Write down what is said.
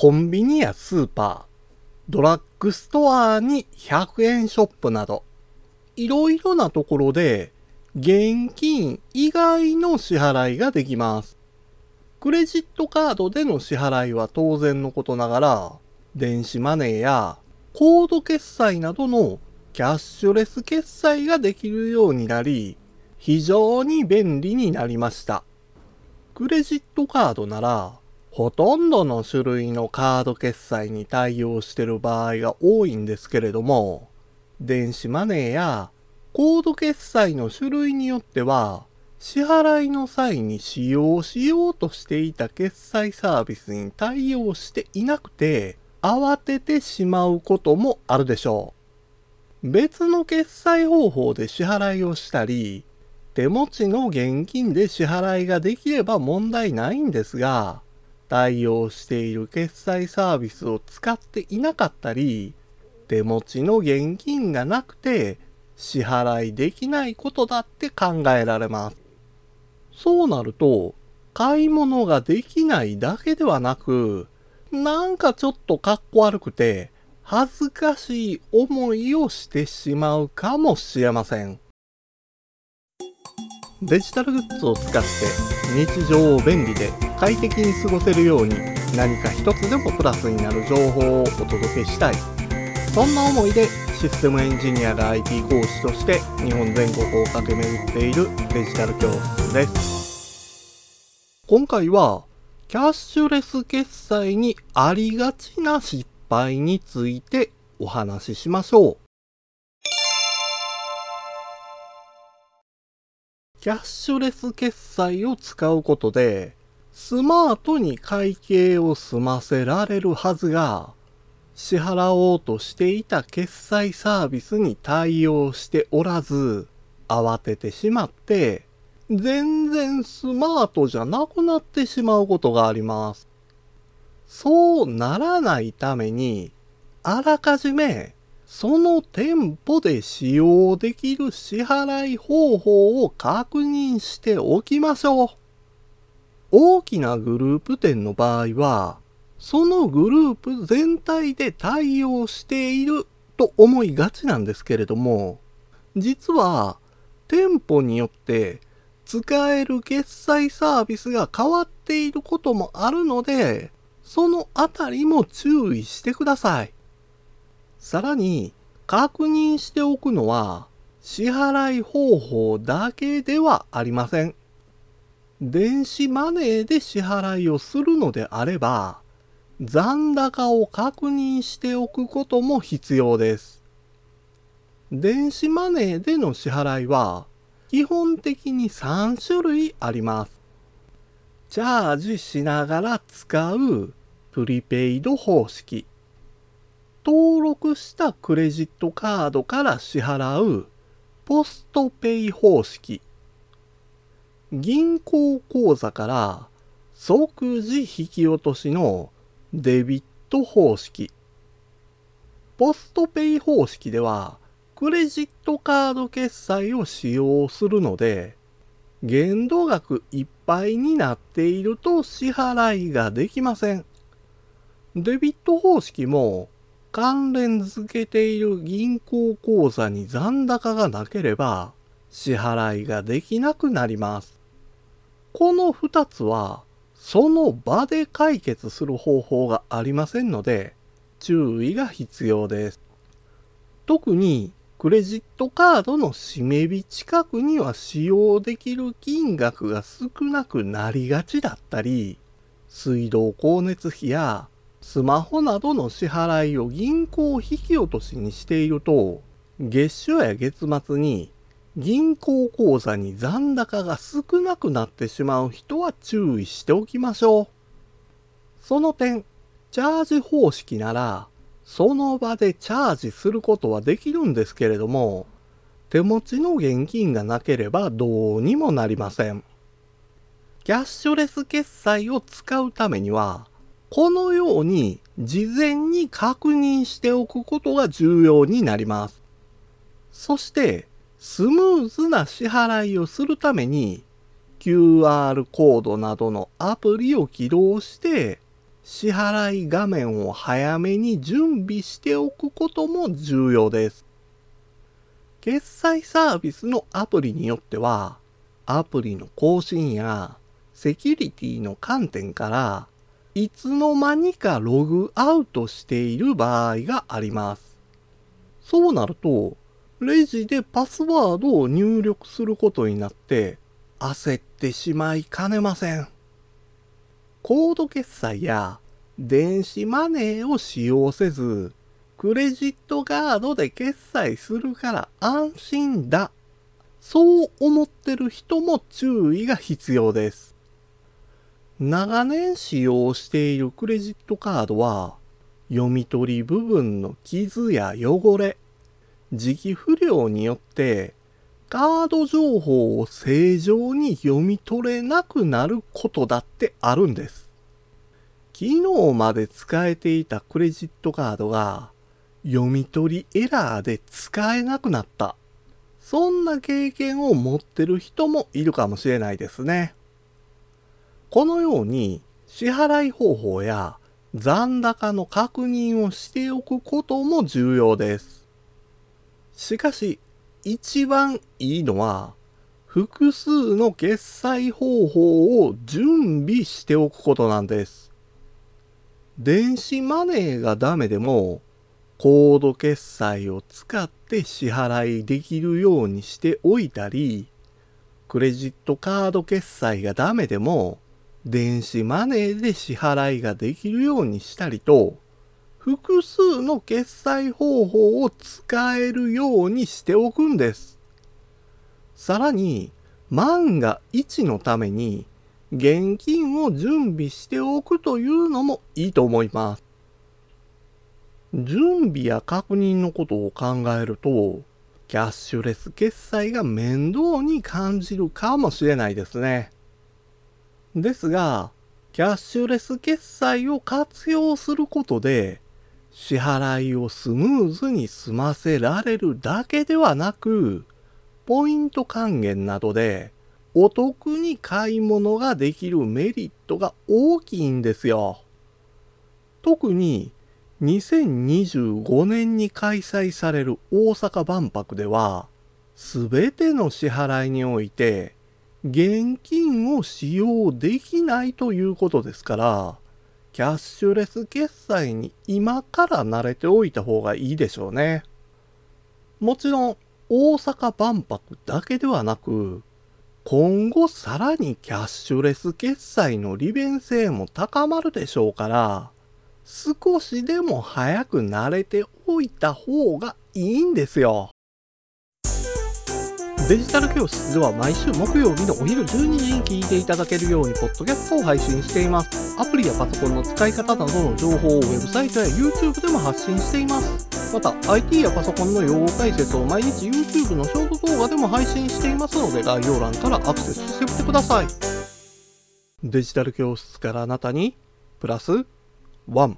コンビニやスーパー、ドラッグストアに100円ショップなど、いろいろなところで現金以外の支払いができます。クレジットカードでの支払いは当然のことながら、電子マネーやコード決済などのキャッシュレス決済ができるようになり、非常に便利になりました。クレジットカードなら、ほとんどの種類のカード決済に対応している場合が多いんですけれども、電子マネーやコード決済の種類によっては、支払いの際に使用しようとしていた決済サービスに対応していなくて、慌ててしまうこともあるでしょう。別の決済方法で支払いをしたり、手持ちの現金で支払いができれば問題ないんですが、対応している決済サービスを使っていなかったり、手持ちの現金がなくて支払いできないことだって考えられます。そうなると、買い物ができないだけではなく、なんかちょっとかっこ悪くて、恥ずかしい思いをしてしまうかもしれません。デジタルグッズを使って日常を便利で快適に過ごせるように何か一つでもプラスになる情報をお届けしたい。そんな思いでシステムエンジニアが IT 講師として日本全国を駆け巡っているデジタル教室です。今回はキャッシュレス決済にありがちな失敗についてお話ししましょう。キャッシュレス決済を使うことで、スマートに会計を済ませられるはずが、支払おうとしていた決済サービスに対応しておらず、慌ててしまって、全然スマートじゃなくなってしまうことがあります。そうならないために、あらかじめその店舗で使用できる支払い方法を確認しておきましょう。大きなグループ店の場合は、そのグループ全体で対応していると思いがちなんですけれども、実は店舗によって使える決済サービスが変わっていることもあるので、そのあたりも注意してください。さらに、確認しておくのは、支払い方法だけではありません。電子マネーで支払いをするのであれば、残高を確認しておくことも必要です。電子マネーでの支払いは、基本的に3種類あります。チャージしながら使うプリペイド方式。登録したクレジットカードから支払うポストペイ方式。銀行口座から即時引き落としのデビット方式。ポストペイ方式ではクレジットカード決済を使用するので限度額いっぱいになっていると支払いができません。デビット方式も関連付けている銀行口座に残高がなければ支払いができなくなります。この2つはその場で解決する方法がありませんので注意が必要です。特にクレジットカードの締め日近くには使用できる金額が少なくなりがちだったり、水道光熱費やスマホなどの支払いを銀行引き落としにしていると、月初や月末に銀行口座に残高が少なくなってしまう人は注意しておきましょう。その点、チャージ方式なら、その場でチャージすることはできるんですけれども、手持ちの現金がなければどうにもなりません。キャッシュレス決済を使うためには、このように事前に確認しておくことが重要になります。そして、スムーズな支払いをするために QR コードなどのアプリを起動して支払い画面を早めに準備しておくことも重要です。決済サービスのアプリによっては、アプリの更新やセキュリティの観点から、いつの間にかログアウトしている場合があります。そうなると、レジでパスワードを入力することになって焦ってしまいかねません。コード決済や電子マネーを使用せず、クレジットカードで決済するから安心だ。そう思ってる人も注意が必要です。長年使用しているクレジットカードは、読み取り部分の傷や汚れ、時期不良によってカード情報を正常に読み取れなくなることだってあるんです。昨日まで使えていたクレジットカードが読み取りエラーで使えなくなった。そんな経験を持ってる人もいるかもしれないですね。このように支払い方法や残高の確認をしておくことも重要です。しかし、一番いいのは、複数の決済方法を準備しておくことなんです。電子マネーがダメでも、コード決済を使って支払いできるようにしておいたり、クレジットカード決済がダメでも、電子マネーで支払いができるようにしたりと、複数の決済方法を使えるようにしておくんです。さらに、万が一のために現金を準備しておくというのもいいと思います。準備や確認のことを考えると、キャッシュレス決済が面倒に感じるかもしれないですね。ですが、キャッシュレス決済を活用することで、支払いをスムーズに済ませられるだけではなく、ポイント還元などでお得に買い物ができるメリットが大きいんですよ。特に2025年に開催される大阪万博では、すべての支払いにおいて現金を使用できないということですから、キャッシュレス決済に今から慣れておいた方がいいでしょうね。もちろん大阪万博だけではなく、今後さらにキャッシュレス決済の利便性も高まるでしょうから、少しでも早く慣れておいた方がいいんですよ。デジタル教室では毎週木曜日のお昼12時に聞いていただけるようにポッドキャストを配信しています。アプリやパソコンの使い方などの情報をウェブサイトや YouTube でも発信しています。また、IT やパソコンの用語解説を毎日 YouTube のショート動画でも配信していますので概要欄からアクセスしてみてください。デジタル教室からあなたにプラス1